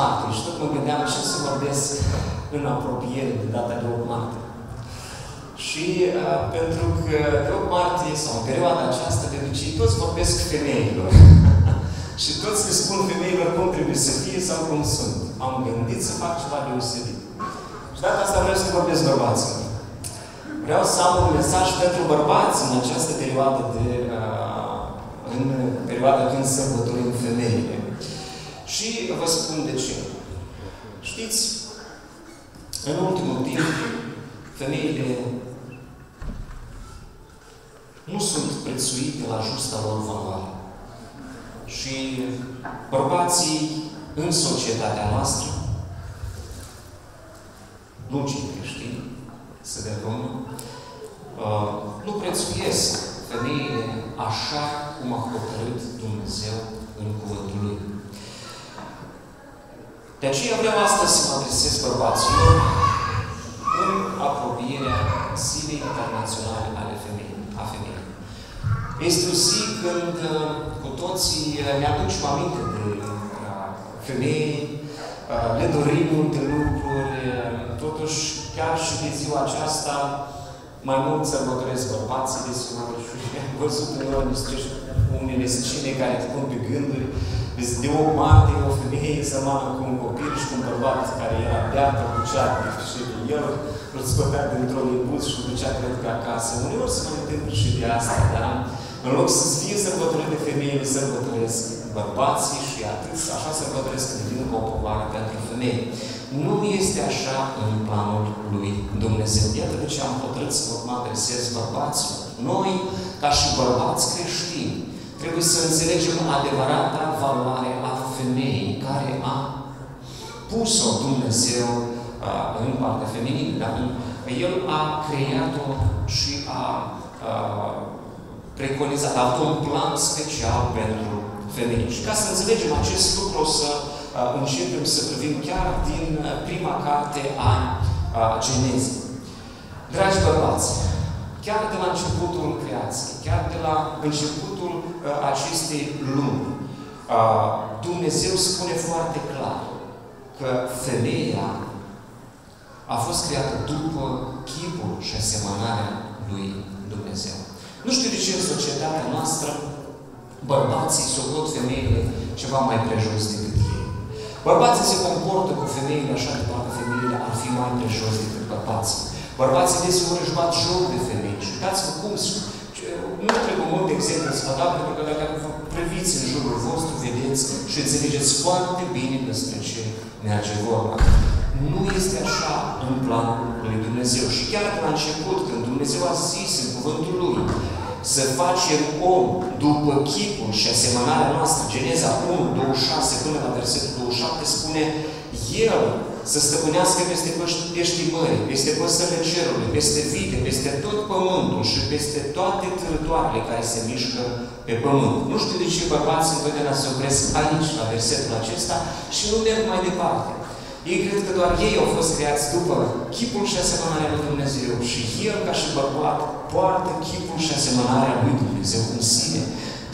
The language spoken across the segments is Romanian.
martie și tot mă gândeam ce să vorbesc în apropiere de data de 8 martie. Și uh, pentru că de 8 martie sau în perioada aceasta, de obicei, toți vorbesc femeilor. și toți le spun femeilor cum trebuie să fie sau cum sunt. Am gândit să fac ceva deosebit. Și data asta vreau să vorbesc bărbaților. Vreau să am un mesaj pentru bărbați în această perioadă de uh, în perioada când sărbătorim femeile. Și vă spun de ce. Știți, în ultimul timp, femeile nu sunt prețuite la justa lor valoare. Și bărbații în societatea noastră, nu cei creștini, să dea Domnul, uh, nu prețuiesc femeile așa cum a hotărât Dumnezeu în cuvântul Lui. De aceea vreau astăzi să mă adresez bărbaților în apropierea Zilei Internaționale ale femeii, a femeii. Este o zi când uh, cu toții uh, ne aducem aminte de uh, femei, le dorim multe lucruri, totuși chiar și de ziua aceasta mai mult sărbătoresc bărbații de sori și am văzut în unele scene care te pun pe gânduri de o martie, o femeie sămană cu un copil și cu un bărbat care era beat, îl ducea și el îl scotea dintr-un impuls și îl ducea, cred că, acasă. Uneori se mai întâmplă și de asta, da? În loc să fie sărbătorite femeile, sărbătoresc bărbații și atât, așa sărbătoresc când vin cu o povară pentru femei. Nu este așa în planul lui Dumnezeu. Iată de ce am hotărât să mă adresez bărbaților. Noi, ca și bărbați creștini, Trebuie să înțelegem adevărata valoare a femeii care a pus-o Dumnezeu uh, în partea feminină. Dar El a creat-o și a uh, preconizat, a avut un plan special pentru femei. Și ca să înțelegem acest lucru, o să uh, începem să privim chiar din uh, prima carte a uh, Genezei. Dragi bărbați, chiar de la începutul creației, chiar de la începutul uh, acestei lumi, uh, Dumnezeu spune foarte clar că femeia a fost creată după chipul și asemănarea lui Dumnezeu. Nu știu de ce în societatea noastră bărbații socot femeile ceva mai prejos decât ei. Bărbații se comportă cu femeile așa de parcă femeile ar fi mai prejos decât bărbații. Bărbații deseori își bat joc de femei. Și uitați-vă cum nu trebuie mult exemplu să vă dau, pentru că dacă vă priviți în jurul vostru, vedeți și înțelegeți foarte bine despre ce merge vorba. Nu este așa în planul lui Dumnezeu. Și chiar de la început, când Dumnezeu a zis în cuvântul Lui să facem om după chipul și asemănarea noastră, Geneza 1, 26 până la versetul 27, spune El să stăpânească peste peștii mării, peste păsările cerului, peste vite, peste tot pământul și peste toate târătoarele care se mișcă pe pământ. Nu știu de ce bărbații întotdeauna se opresc aici, la versetul acesta, și nu merg mai departe. Ei cred că doar ei au fost creați după chipul și asemănarea lui Dumnezeu și El, ca și bărbat, poartă chipul și asemănarea lui Dumnezeu în sine.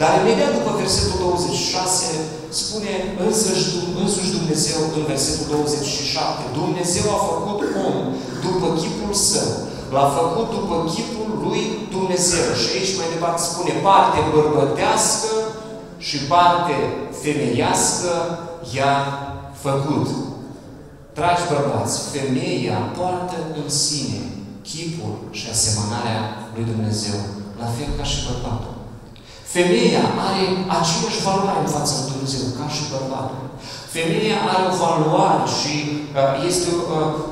Dar imediat după versetul 26 spune însăși, însuși Dumnezeu în versetul 27. Dumnezeu a făcut om după chipul său. L-a făcut după chipul lui Dumnezeu. Și aici mai departe spune parte bărbătească și parte femeiască i-a făcut. Dragi bărbați, femeia poartă în sine chipul și asemănarea lui Dumnezeu, la fel ca și bărbatul. Femeia are aceeași valoare în fața lui Dumnezeu ca și bărbatul. Femeia are o valoare și uh, este uh,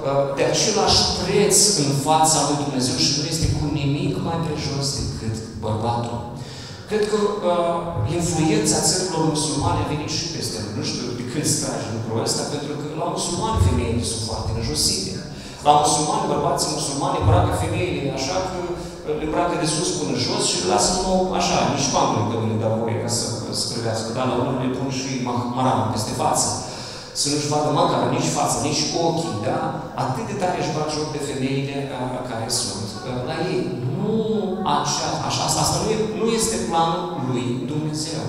uh, de același preț în fața lui Dumnezeu și nu este cu nimic mai prejos decât bărbatul. Cred că uh, influența țărilor musulmane a venit și peste noi. Nu știu de când se trage lucrul ăsta, pentru că la musulmani femeile sunt foarte înjosite. La musulmani, bărbații musulmani îmbracă femeile așa că le îmbracă de sus până jos și le lasă numai așa, nici pantul că nu le dau voie ca să, să privească, dar la unul le pun și maramă peste față. Să nu-și vadă măcar nici fața, nici ochii, da? Atât de tare își bat joc de femeile care sunt la ei. Nu așa, așa asta nu, e, nu este planul lui Dumnezeu.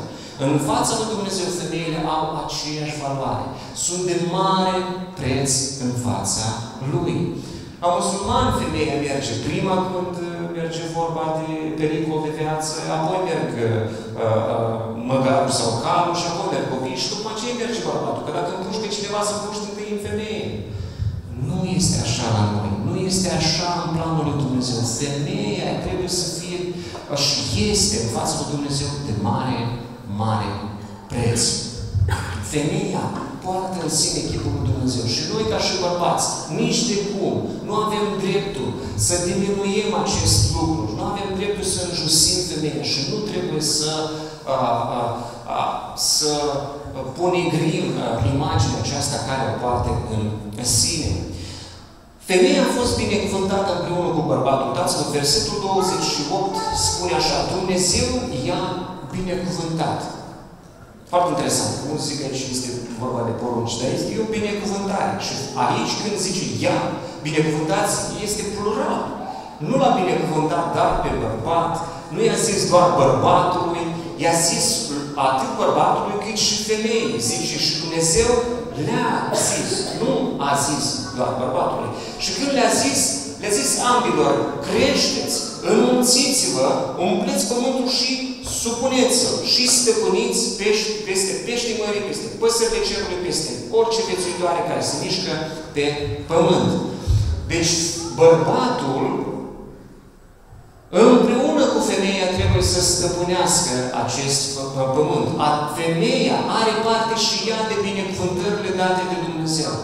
În fața lui Dumnezeu, femeile au aceeași valoare. Sunt de mare preț în fața Lui. La musulman, femeia merge prima când merge vorba de pericol de viață, apoi merg uh, uh, măgarul sau calul și apoi merg copii și după aceea merge bărbatul. Că dacă împușcă cineva să împuște întâi în femeie. Nu este așa la noi. Nu este așa în planul lui Dumnezeu. Femeia trebuie să fie și este în fața lui Dumnezeu de mare, mare preț. Femeia poartă în sine chipul lui Dumnezeu. Și noi, ca și bărbați, nici de cum nu avem dreptul să diminuăm acest lucru. Nu avem dreptul să înjusim femeia și nu trebuie să, a, a, a, să ponegrim imaginea aceasta care o poartă în, în sine. Femeia a fost binecuvântată împreună cu bărbatul. Uitați-vă, versetul 28 spune așa, Dumnezeu i-a binecuvântat. Foarte interesant. Unul zic că aici este vorba de porunci, dar este o binecuvântare. Și aici când zice ea, binecuvântați, este plural. Nu l-a binecuvântat doar pe bărbat, nu i-a zis doar bărbatului, i-a zis atât bărbatului cât și femeii. Zice și Dumnezeu le-a zis, nu a zis doar bărbatului. Și când le-a zis, le-a zis ambilor, creșteți, înmulțiți-vă, umpleți pământul și supuneți-vă și stăpâniți pești, peste pești mării, peste păsările cerului, peste orice viețuitoare care se mișcă pe pământ. Deci, bărbatul împreună cu femeia trebuie să stăpânească acest pământ. A, femeia are parte și ea de binecuvântările date de Dumnezeu.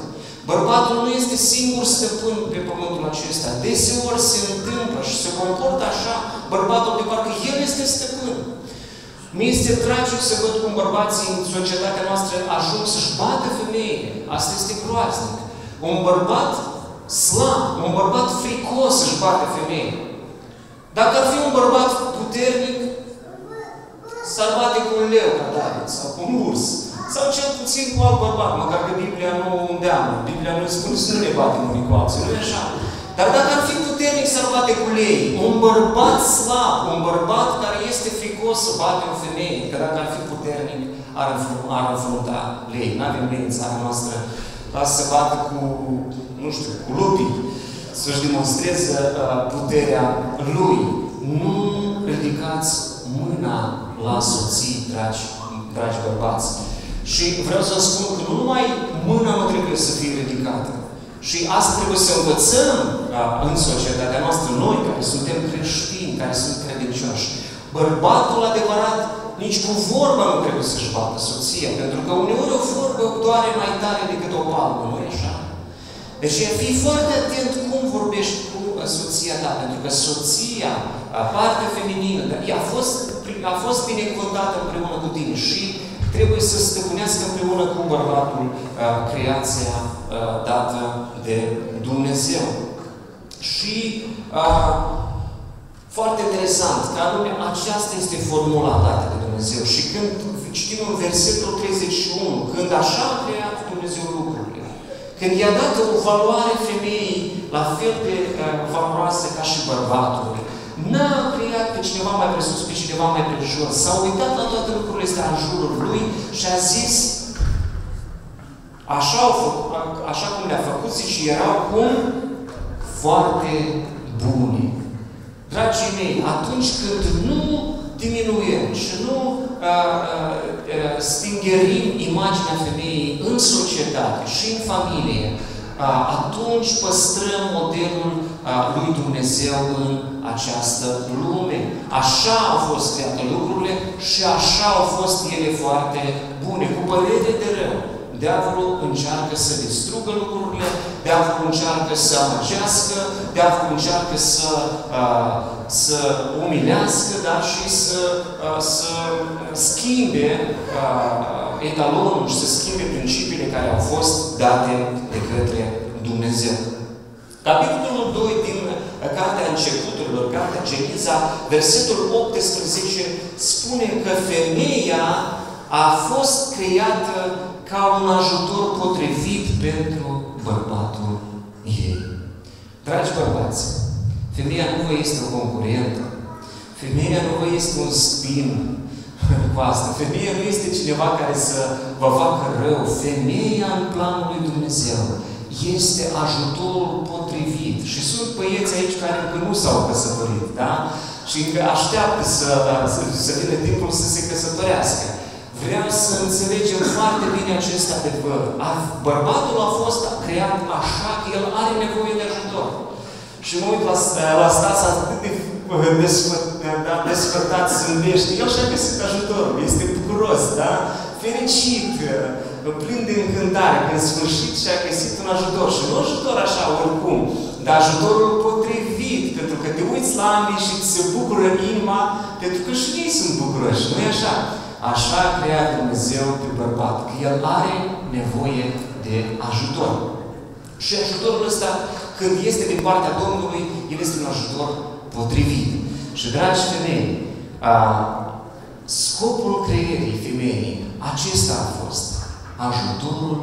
Bărbatul nu este singur stăpân pe pământul acesta. Deseori se întâmplă și se comportă așa bărbatul de parcă el este stăpân. Mi este tragic să văd cum bărbații în societatea noastră ajung să-și bată femeile. Asta este groaznic. Un bărbat slab, un bărbat fricos să-și bate femeie. Dacă ar fi un bărbat puternic, s-ar bate cu un leu, ca David, sau cu un urs. Sau cel puțin cu alt bărbat, măcar că Biblia nu îndeamnă. Biblia nu spune să nu ne batem unii cu alții, nu e așa? Dar dacă ar fi puternic să-l bate cu lei, un bărbat slab, un bărbat care este fricos să bate o femeie, că dacă ar fi puternic, ar, ar înfrunta lei. Nu avem lei în țara noastră. Lasă să bată cu, nu știu, cu lupii, să-și demonstreze uh, puterea lui. Nu ridicați mâna la soții, dragi, dragi bărbați. Și vreau să spun că nu numai mâna nu trebuie să fie ridicată, și asta trebuie să învățăm în societatea noastră, noi care suntem creștini, care sunt credincioși. Bărbatul adevărat nici cu vorba nu trebuie să-și bată soția, pentru că uneori o vorbă doare mai tare decât o palmă, nu e așa? Deci fii foarte atent cum vorbești cu soția ta, pentru că soția, partea feminină, ea a fost, a fost binecuvântată împreună cu tine și trebuie să stăpânească împreună cu bărbatul creația dată de Dumnezeu. Și foarte interesant, că anume aceasta este formula dată de Dumnezeu. Și când citim în versetul 31, când așa a creat Dumnezeu lucrurile, când i-a dat o valoare femeii la fel de uh, valoroasă ca și bărbatului, n-a creat pe cineva mai presus, pe cineva mai prejos. S-a uitat la toate lucrurile astea în jurul lui și a zis, așa, au făcut, așa cum le-a făcut, zice, erau cum? Foarte bune. Dragii mei, atunci când nu diminuăm și nu uh, uh, stingerim imaginea femeii în societate și în familie, uh, atunci păstrăm modelul uh, lui Dumnezeu în această lume. Așa au fost create lucrurile și așa au fost ele foarte bune, cu părere de rău. Diavolul încearcă să distrugă lucrurile, diavolul încearcă să amăgească, diavolul încearcă să, uh, să umilească, dar și să, uh, să schimbe uh, etalonul și să schimbe principiile care au fost date de către Dumnezeu. Capitolul 2 din Cartea Începuturilor, Cartea Geniza, versetul 18, spune că femeia a fost creată ca un ajutor potrivit pentru bărbatul ei. Dragi bărbați, femeia nu vă este o concurentă. Femeia nu vă este un spin. cu asta. Femeia nu este cineva care să vă facă rău. Femeia în planul lui Dumnezeu este ajutorul potrivit. Și sunt băieți aici care încă nu s-au căsătorit, da? Și încă așteaptă să, să, să vină timpul să se căsătorească. Vreau să înțelegem foarte bine acest adevăr. Bărbatul a fost creat așa că el are nevoie de ajutor. Și mă uit la, la Stas atât de da, desfătat, zâmbește. El și-a găsit ajutorul. Este bucuros, da? Fericit, plin de încântare, că în sfârșit și-a găsit un ajutor. Și nu ajutor așa, oricum, dar ajutorul potrivit, pentru că te uiți la ambii și ți se bucură inima, pentru că și ei sunt bucuroși, nu-i așa? Așa a creat Dumnezeu pe bărbat, că el are nevoie de ajutor. Și ajutorul ăsta, când este din partea Domnului, el este un ajutor potrivit. Și, dragi femei, a, scopul creierii femeii, acesta a fost ajutorul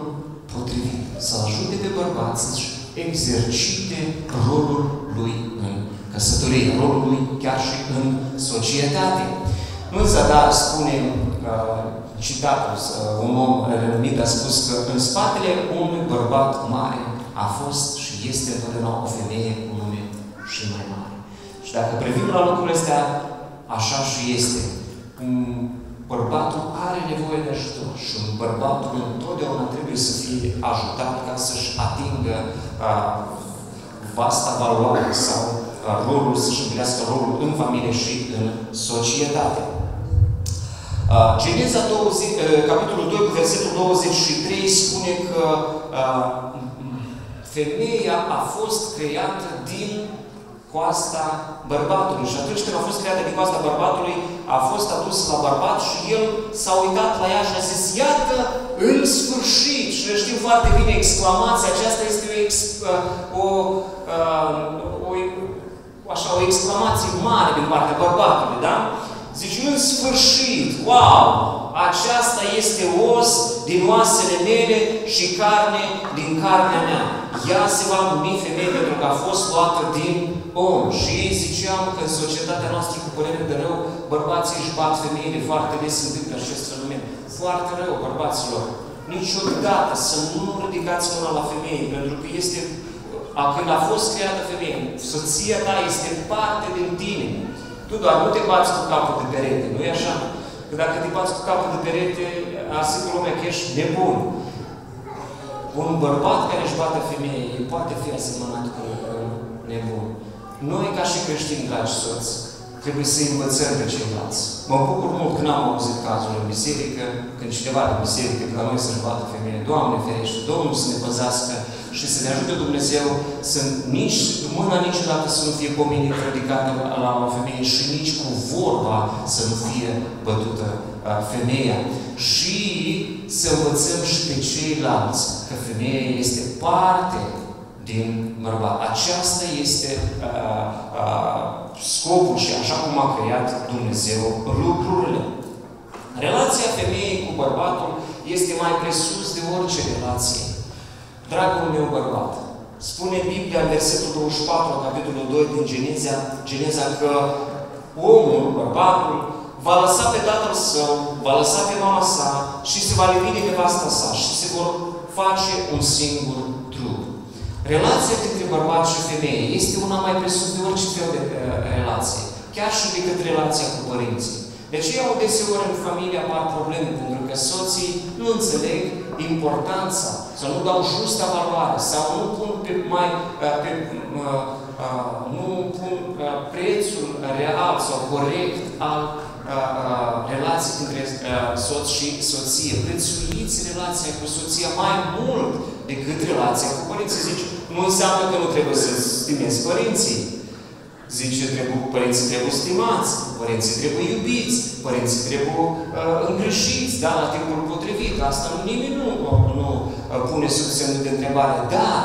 potrivit. Să ajute pe bărbat să-și exercite rolul lui în căsătorie, rolul lui chiar și în societate. Nu dar spune uh, citatul, uh, un om renumit a spus că în spatele unui bărbat mare a fost și este întotdeauna o femeie cu nume și mai mare. Și dacă privim la lucrurile astea, așa și este. Un bărbatul are nevoie de ajutor și un bărbatul întotdeauna trebuie să fie ajutat ca să-și atingă uh, vasta valoare sau uh, rolul, să-și împlinească rolul în familie și în societate. Uh, Geneza 20, uh, capitolul 2, cu versetul 23, spune că uh, femeia a fost creată din coasta bărbatului. Și atunci când a fost creată din coasta bărbatului, a fost adus la bărbat și el s-a uitat la ea și a zis, iată, în sfârșit! Și ne știm foarte bine exclamația aceasta este o, ex, o, o, o, așa, o exclamație mare din partea bărbatului, da? Zici, în sfârșit, wow, aceasta este os din oasele mele și carne din carnea mea. Ea se va numi femeie pentru că a fost luată din om. Și ei ziceam că în societatea noastră, cu părere de rău, bărbații își bat femeile foarte des întâmplă acest fenomen. Foarte rău, bărbaților. Niciodată să nu ridicați mâna la femeie, pentru că este, a, când a fost creată femeie, soția ta este parte din tine. Tu doar nu te bați cu capul de perete, nu e așa? Că dacă te bați cu capul de perete, asigur lumea că ești nebun. Un bărbat care își bate femeie, poate fi asemănat cu un nebun. Noi, ca și creștini, dragi soți, trebuie să învățăm pe ceilalți. Mă bucur mult când am auzit cazul în biserică, când cineva de biserică, de la noi să-și bată femeie, Doamne ferește, Domnul să ne păzească și să ne ajute Dumnezeu să nici mâna niciodată să nu fie pomenit ridicată la o femeie și nici cu vorba să nu fie bătută femeia. Și să învățăm și pe ceilalți că femeia este parte din bărbat. Aceasta este uh, uh, scopul și așa cum a creat Dumnezeu lucrurile. Relația femeii cu bărbatul este mai presus de orice relație. Dragul meu bărbat, spune Biblia în versetul 24, capitolul 2 din Geneza, Geneza că omul, bărbatul, va lăsa pe tatăl său, va lăsa pe mama sa și se va livi de nevasta sa și se vor face un singur trup. Relația dintre bărbat și femeie este una mai presus de orice fel de uh, relație. Chiar și decât relația cu părinții. De aceea, deseori în familie apar probleme, pentru că soții nu înțeleg importanța, sau nu dau justa valoare, sau nu pun pe mai, uh, pe, uh, uh, nu pun uh, prețul real sau corect al relații dintre soț și soție. Prețuiți relația cu soția mai mult decât relația cu părinții. Zice, nu înseamnă că nu trebuie să stimezi părinții. Zice, trebuie, părinții trebuie stimați, părinții trebuie iubiți, părinții trebuie uh, îngrijiți, da, la timpul potrivit. Asta nimeni nu, nu uh, pune sub semnul de întrebare. Dar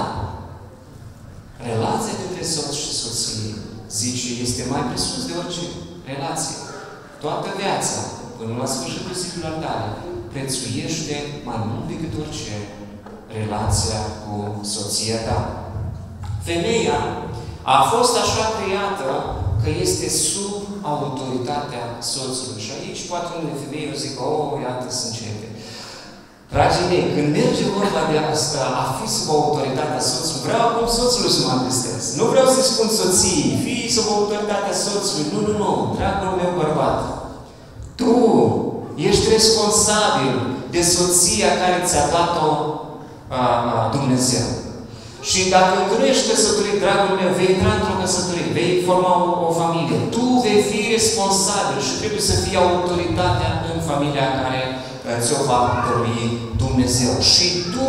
relația dintre soț și soție, zice, este mai presus de orice relație. Toată viața, până la sfârșitul zilelor tale, prețuiește mai mult decât orice relația cu soția ta. Femeia a fost așa creată că este sub autoritatea soțului. Și aici poate unele femei o zic, oh, iată, sunt cele. Dragii mei, când merge vorba de asta, a fi sub autoritatea soțului, vreau acum soțului să mă adresez. Nu vreau să spun soției, fii sub autoritatea soțului. Nu, nu, nu, dragul meu bărbat. Tu ești responsabil de soția care ți-a dat-o Dumnezeu. Și dacă tu nu ești căsătorit, dragul meu, vei intra într-o căsătorie, vei forma o, o familie. Tu vei fi responsabil și trebuie să fii autoritatea în familia care uh, ți-o va dărui Dumnezeu. Și tu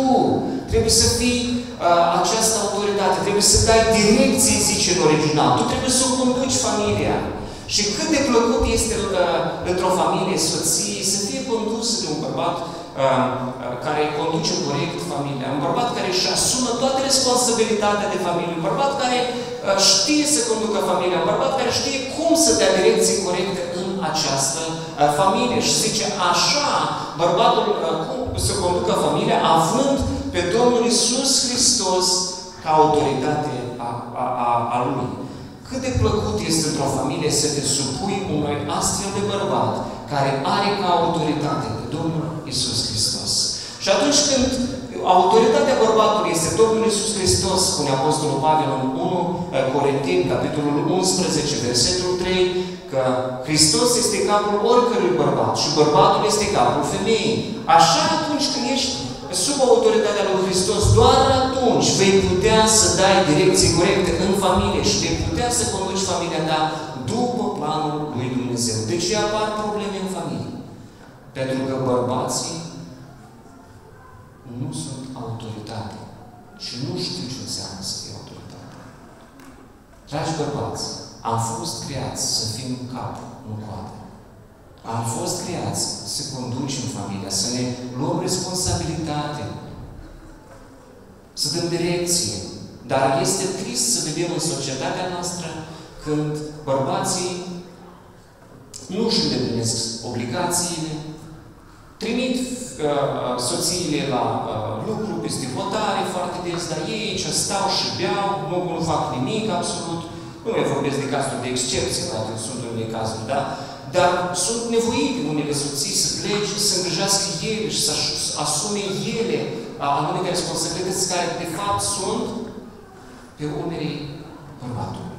trebuie să fii uh, această autoritate, trebuie să dai direcție, zice în original. Tu trebuie să o conduci familia. Și cât de plăcut este uh, într-o familie soție să fie condusă de un bărbat Uh, uh, care conduce corect familia, un bărbat care își asumă toată responsabilitatea de familie, un bărbat care uh, știe să conducă familia, un bărbat care știe cum să dea direcții corecte în această familie. Și zice, așa, bărbatul cum să conducă familia, având pe Domnul Isus Hristos ca autoritate a, a, a, a Lui. Cât de plăcut este într-o familie să te supui unui astfel de bărbat care are ca autoritate pe Domnul Isus Hristos. Și atunci când autoritatea bărbatului este Domnul Isus Hristos, spune Apostolul Pavel în 1 eh, Corinteni, capitolul 11, versetul 3, că Hristos este capul oricărui bărbat și bărbatul este capul femeii. Așa atunci când ești sub autoritatea lui Hristos, doar atunci vei putea să dai direcții corecte în familie și vei putea să conduci familia ta după planul lui Dumnezeu. De ce apar probleme în familie? Pentru că bărbații nu sunt autoritate și nu știu ce înseamnă să fie autoritate. Dragi bărbați, am fost creați să fim cap, nu coadă. Am fost creați să conducem familia, să ne luăm responsabilitate, să dăm direcție. Dar este trist să vedem în societatea noastră când bărbații nu își îndeplinesc obligațiile, trimit uh, soțiile la uh, lucru, peste hotare foarte des, dar ei aici stau și beau, nu, nu fac nimic absolut. Nu mai vorbesc de cazuri de excepție, poate sunt unele cazuri, da? Dar sunt nevoite unele soții să plece, să îngrijească ele și să asume ele anumite responsabilități care de fapt sunt pe umerii bărbatului.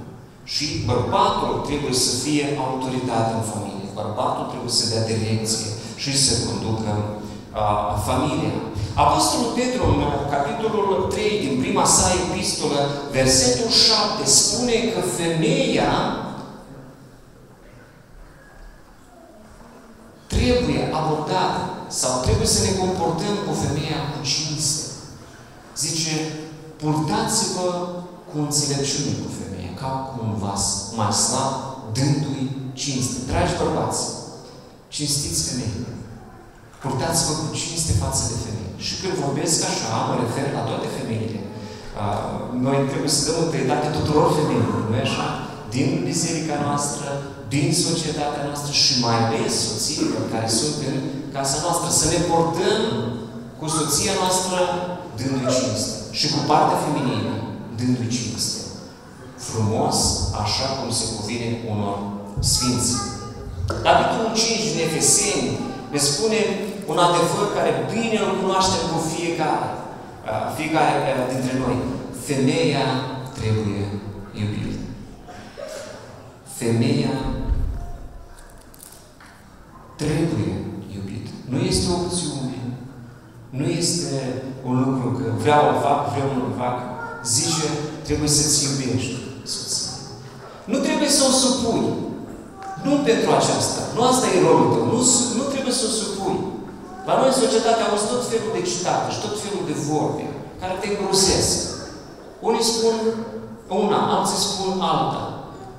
Și bărbatul trebuie să fie autoritate în familie. Bărbatul trebuie să dea direcție și să conducă a, familia. Apostolul Petru, în capitolul 3 din prima sa epistolă, versetul 7, spune că femeia trebuie abordată sau trebuie să ne comportăm cu femeia cu cinste. Zice, purtați-vă cu înțelepciune cu femeia, ca cu un vas mai slab, dându-i cinste. Dragi bărbați, cinstiți femeile. Purtați-vă cu cinste față de femei. Și când vorbesc așa, mă refer la toate femeile. Noi trebuie să dăm întâietate tuturor femeilor, nu așa? Din biserica noastră, din societatea noastră și mai ales soțiilor care sunt în casa noastră. Să ne portăm cu soția noastră dându-i cinste. Și cu partea feminină dându-i cinste. Frumos, așa cum se cuvine unor sfinți. Capitolul 5 din Efeseni ne spune un adevăr care bine îl cunoaștem cu fiecare, fiecare dintre noi. Femeia trebuie iubită. Femeia trebuie iubită. Nu este o opțiune. Nu este un lucru că vreau o fac, vreau nu fac. Zice, trebuie să-ți iubești soția. Nu trebuie să o supui. Nu pentru aceasta. Nu asta e rolul tău. Nu, nu trebuie să o supui. La noi în societate auzi tot felul de citate și tot felul de vorbe care te îngrosesc. Unii spun una, alții spun alta.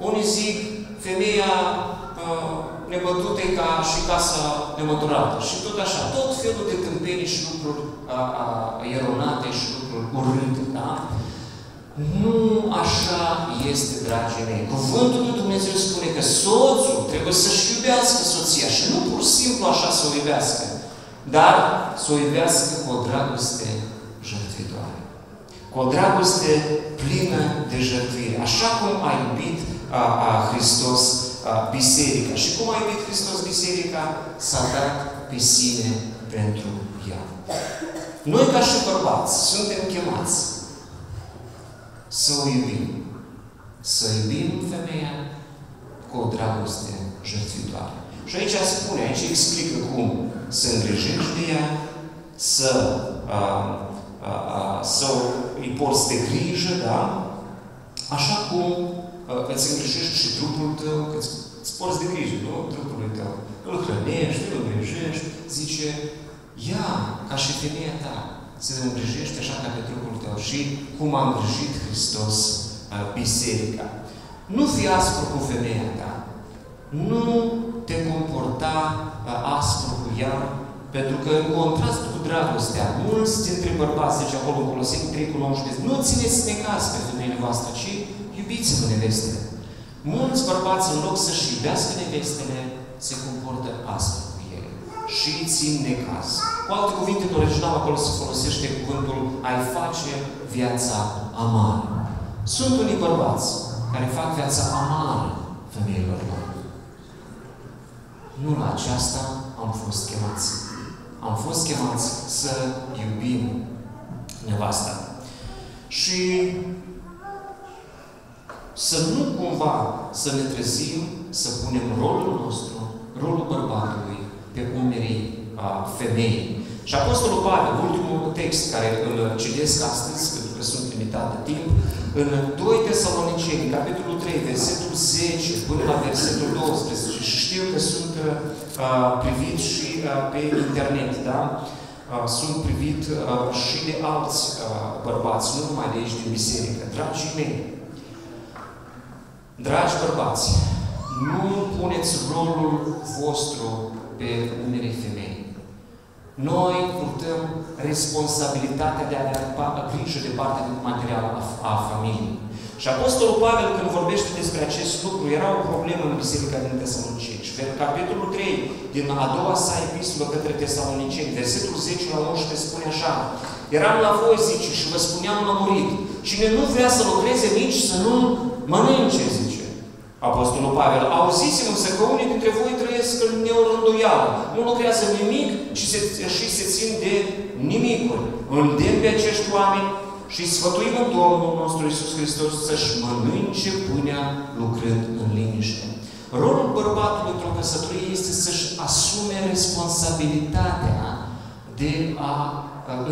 Unii zic femeia uh, nebătută e ca și casa nemăturată. Și tot așa. Tot felul de tâmpenii și lucruri uh, uh, eronate și lucruri urâte. Da? Nu așa este, dragii mei. Cuvântul lui Dumnezeu spune că soțul trebuie să-și iubească soția și nu pur și simplu așa să o iubească, dar să o iubească cu o dragoste jertfitoare. Cu o dragoste plină de jertfire. Așa cum a iubit a, a Hristos a, biserica. Și cum a iubit Hristos biserica? S-a dat pe sine pentru ea. Noi, ca și bărbați, suntem chemați să o iubim. Să iubim femeia cu o dragoste jertfitoare. Și aici spune, aici explică cum să îngrijești de ea, să, a, a, a, să îi porți de grijă, da? Așa cum a, îți îngrijești și trupul tău, că îți, îți porți de grijă, nu? Trupul tău. Îl hrănești, îl îngrijești, zice, ia, ca și femeia ta, să îngrijești așa ca pe trupul tău și cum a îngrijit Hristos a, biserica. Nu fi aspru cu femeia ta. Nu te comporta a, aspru cu ea, pentru că în contrast cu dragostea, mulți dintre bărbați, zice acolo în Coloseni 3 cu 19, nu țineți necaz pe femeile voastre, ci iubiți-vă nevestele. Mulți bărbați, în loc să-și iubească nevestele, se comportă aspru cu ele și țin necaz. Cu alte cuvinte, în original acolo se folosește cuvântul ai face viața amară. Sunt unii bărbați care fac viața amară femeilor lor. Nu la aceasta am fost chemați. Am fost chemați să iubim nevasta. Și să nu cumva să ne trezim, să punem rolul nostru, rolul bărbatului, pe umerii a femeii. Și Apostolul Pavel, ultimul text care îl citesc astăzi, pentru că sunt limitat de timp, în 2 Tesaloniceni, capitolul 3, versetul 10 până la versetul 12, și știu că sunt uh, privit și uh, pe internet, da? Uh, sunt privit uh, și de alți uh, bărbați, nu numai de aici din biserică. Dragii mei, dragi bărbați, nu puneți rolul vostru pe umerii femei. Noi purtăm responsabilitatea de a avea grijă de partea materială a, a familiei. Și Apostolul Pavel, când vorbește despre acest lucru, era o problemă în Biserica din Tesaloniceni. Și în capitolul 3, din a doua sa epistolă către Tesaloniceni, versetul 10 la 11 spune așa, Eram la voi, zice, și vă spuneam lămurit, cine nu vrea să lucreze nici să nu mănânce, zice. Apostolul Pavel, auzisem însă că unii dintre voi trăiesc în neorânduială, nu lucrează nimic și se, și se țin de nimicuri. Îndemn pe acești oameni și sfătuim în Domnul nostru Iisus Hristos să-și mănânce pâinea lucrând în liniște. Rolul bărbatului într-o căsătorie este să-și asume responsabilitatea de a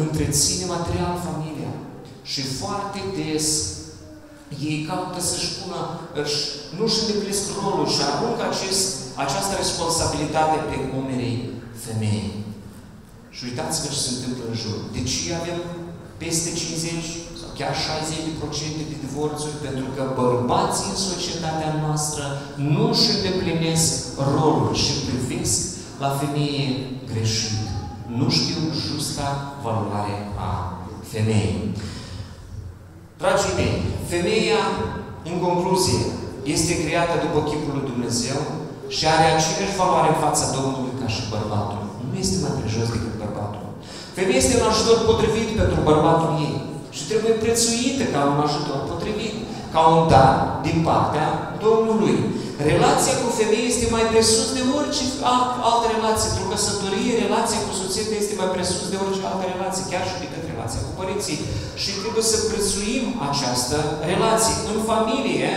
întreține material familia. Și foarte des ei caută să-și pună, își, nu-și îndeplinesc rolul și aruncă acest, această responsabilitate pe umerii femeii. Și uitați-vă ce se întâmplă în jur. Deci avem peste 50 sau chiar 60% de divorțuri pentru că bărbații în societatea noastră nu își îndeplinesc rolul și privesc la femeie greșit. Nu știu justa valoare a femeii. Dragii mei, femeia, în concluzie, este creată după chipul lui Dumnezeu și are aceeași valoare în fața Domnului ca și bărbatul. Nu este mai prejos decât bărbatul. Femeia este un ajutor potrivit pentru bărbatul ei și trebuie prețuită ca un ajutor potrivit, ca un dar din partea Domnului. Relația cu femeia este mai presus de orice altă relație. Într-o căsătorie, relația cu soția este mai presus de orice altă relație, chiar și decât relația cu părinții. Și trebuie să prețuim această relație. În familie,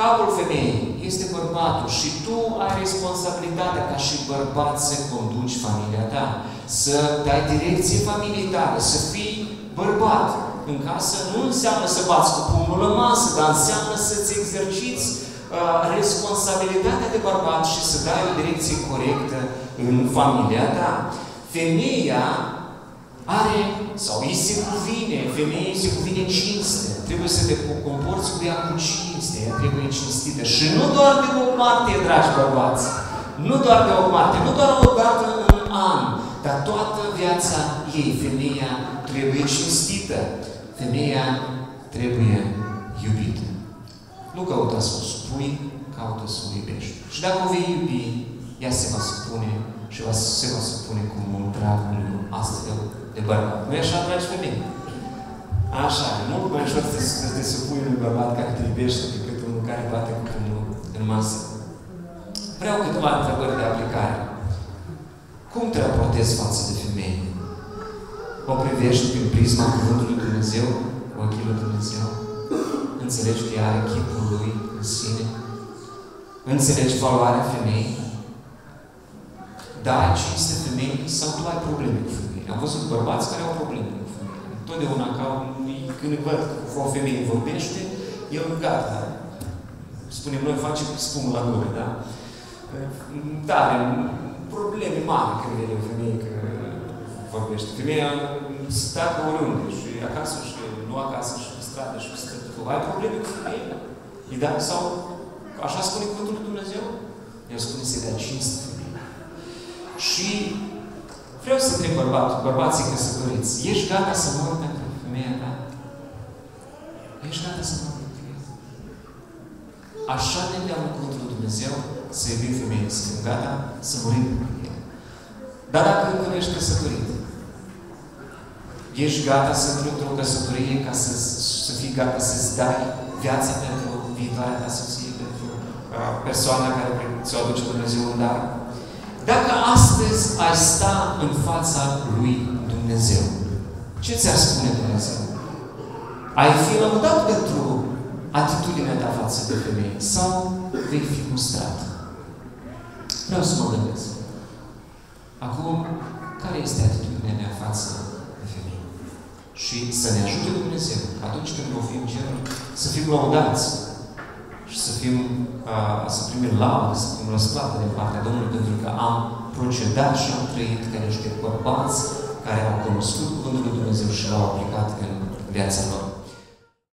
capul femeii este bărbatul și tu ai responsabilitatea ca și bărbat să conduci familia ta, să dai direcție familiei tale, să fii bărbat. În casă nu înseamnă să bați cu pumnul la masă, dar înseamnă să-ți exerciți uh, responsabilitatea de bărbat și să dai o direcție corectă în familia ta. Femeia are, sau îi se cuvine, femeii se cuvine cinste. Trebuie să te comporți cu ea cu cinste, ea trebuie cinstită. Și nu doar de o martie, dragi bărbați, nu doar de o martie, nu doar o dată în an, dar toată viața ei, femeia trebuie cinstită. Femeia trebuie iubită. Nu căuta să o supui, caută să o iubești. Și dacă o vei iubi, ea se va supune și va, se va supune cu mult drag astfel de bărbat. Nu e așa, dragi femei? Așa, e mult mai ușor să te supui unui bărbat care te iubește decât unul care bate cu pumnul în masă. Vreau câteva întrebări de aplicare. Cum te raportezi față de femei? O privești prin prisma Cuvântului Dumnezeu, ochii lui Dumnezeu? Înțelegi că are chipul lui în sine? Înțelegi valoarea femeii? Da, cinste femei sau tu ai probleme cu femei? Am văzut bărbați care au probleme. Totdeauna ca când văd că o femeie vorbește, el gata. Spunem, noi facem spumă la gură, da? Da, probleme mari când vede o femeie că vorbește. Femeia stă pe oriunde și acasă și nu acasă și pe stradă și pe stradă. Ai probleme cu femeia? E da? Sau așa spune cuvântul lui Dumnezeu? El spune să dea cinste femeii. Și vreau să întreb bărbatul, bărbații căsătoriți, ești gata să mori pentru femeia ta? Ești gata să mori pentru ea? Așa ne îndeamnă cuvântul lui Dumnezeu să iubim femeile, să fim gata să murim pentru ea. Dar dacă încă nu ești căsătorit, ești gata să intri într-o căsătorie ca să, să fii gata să-ți dai viața pentru viitoarea ta soție, pentru uh, persoana care ți-o aduce Dumnezeu în dar? Dacă astăzi ai sta în fața lui Dumnezeu, ce ți-ar spune Dumnezeu? Ai fi lăudat pentru atitudinea ta față de femeie sau vei fi mustrat? Vreau să mă gândesc. Acum, care este atitudinea mea față de femeie? Și să ne ajute Dumnezeu că atunci când vom fi în cer, să fim lăudați și să fim, uh, să primim laudă, să fim răsplată din partea Domnului pentru că am procedat și am trăit ca niște bărbați care au cunoscut Cuvântul lui Dumnezeu și l-au aplicat în viața lor.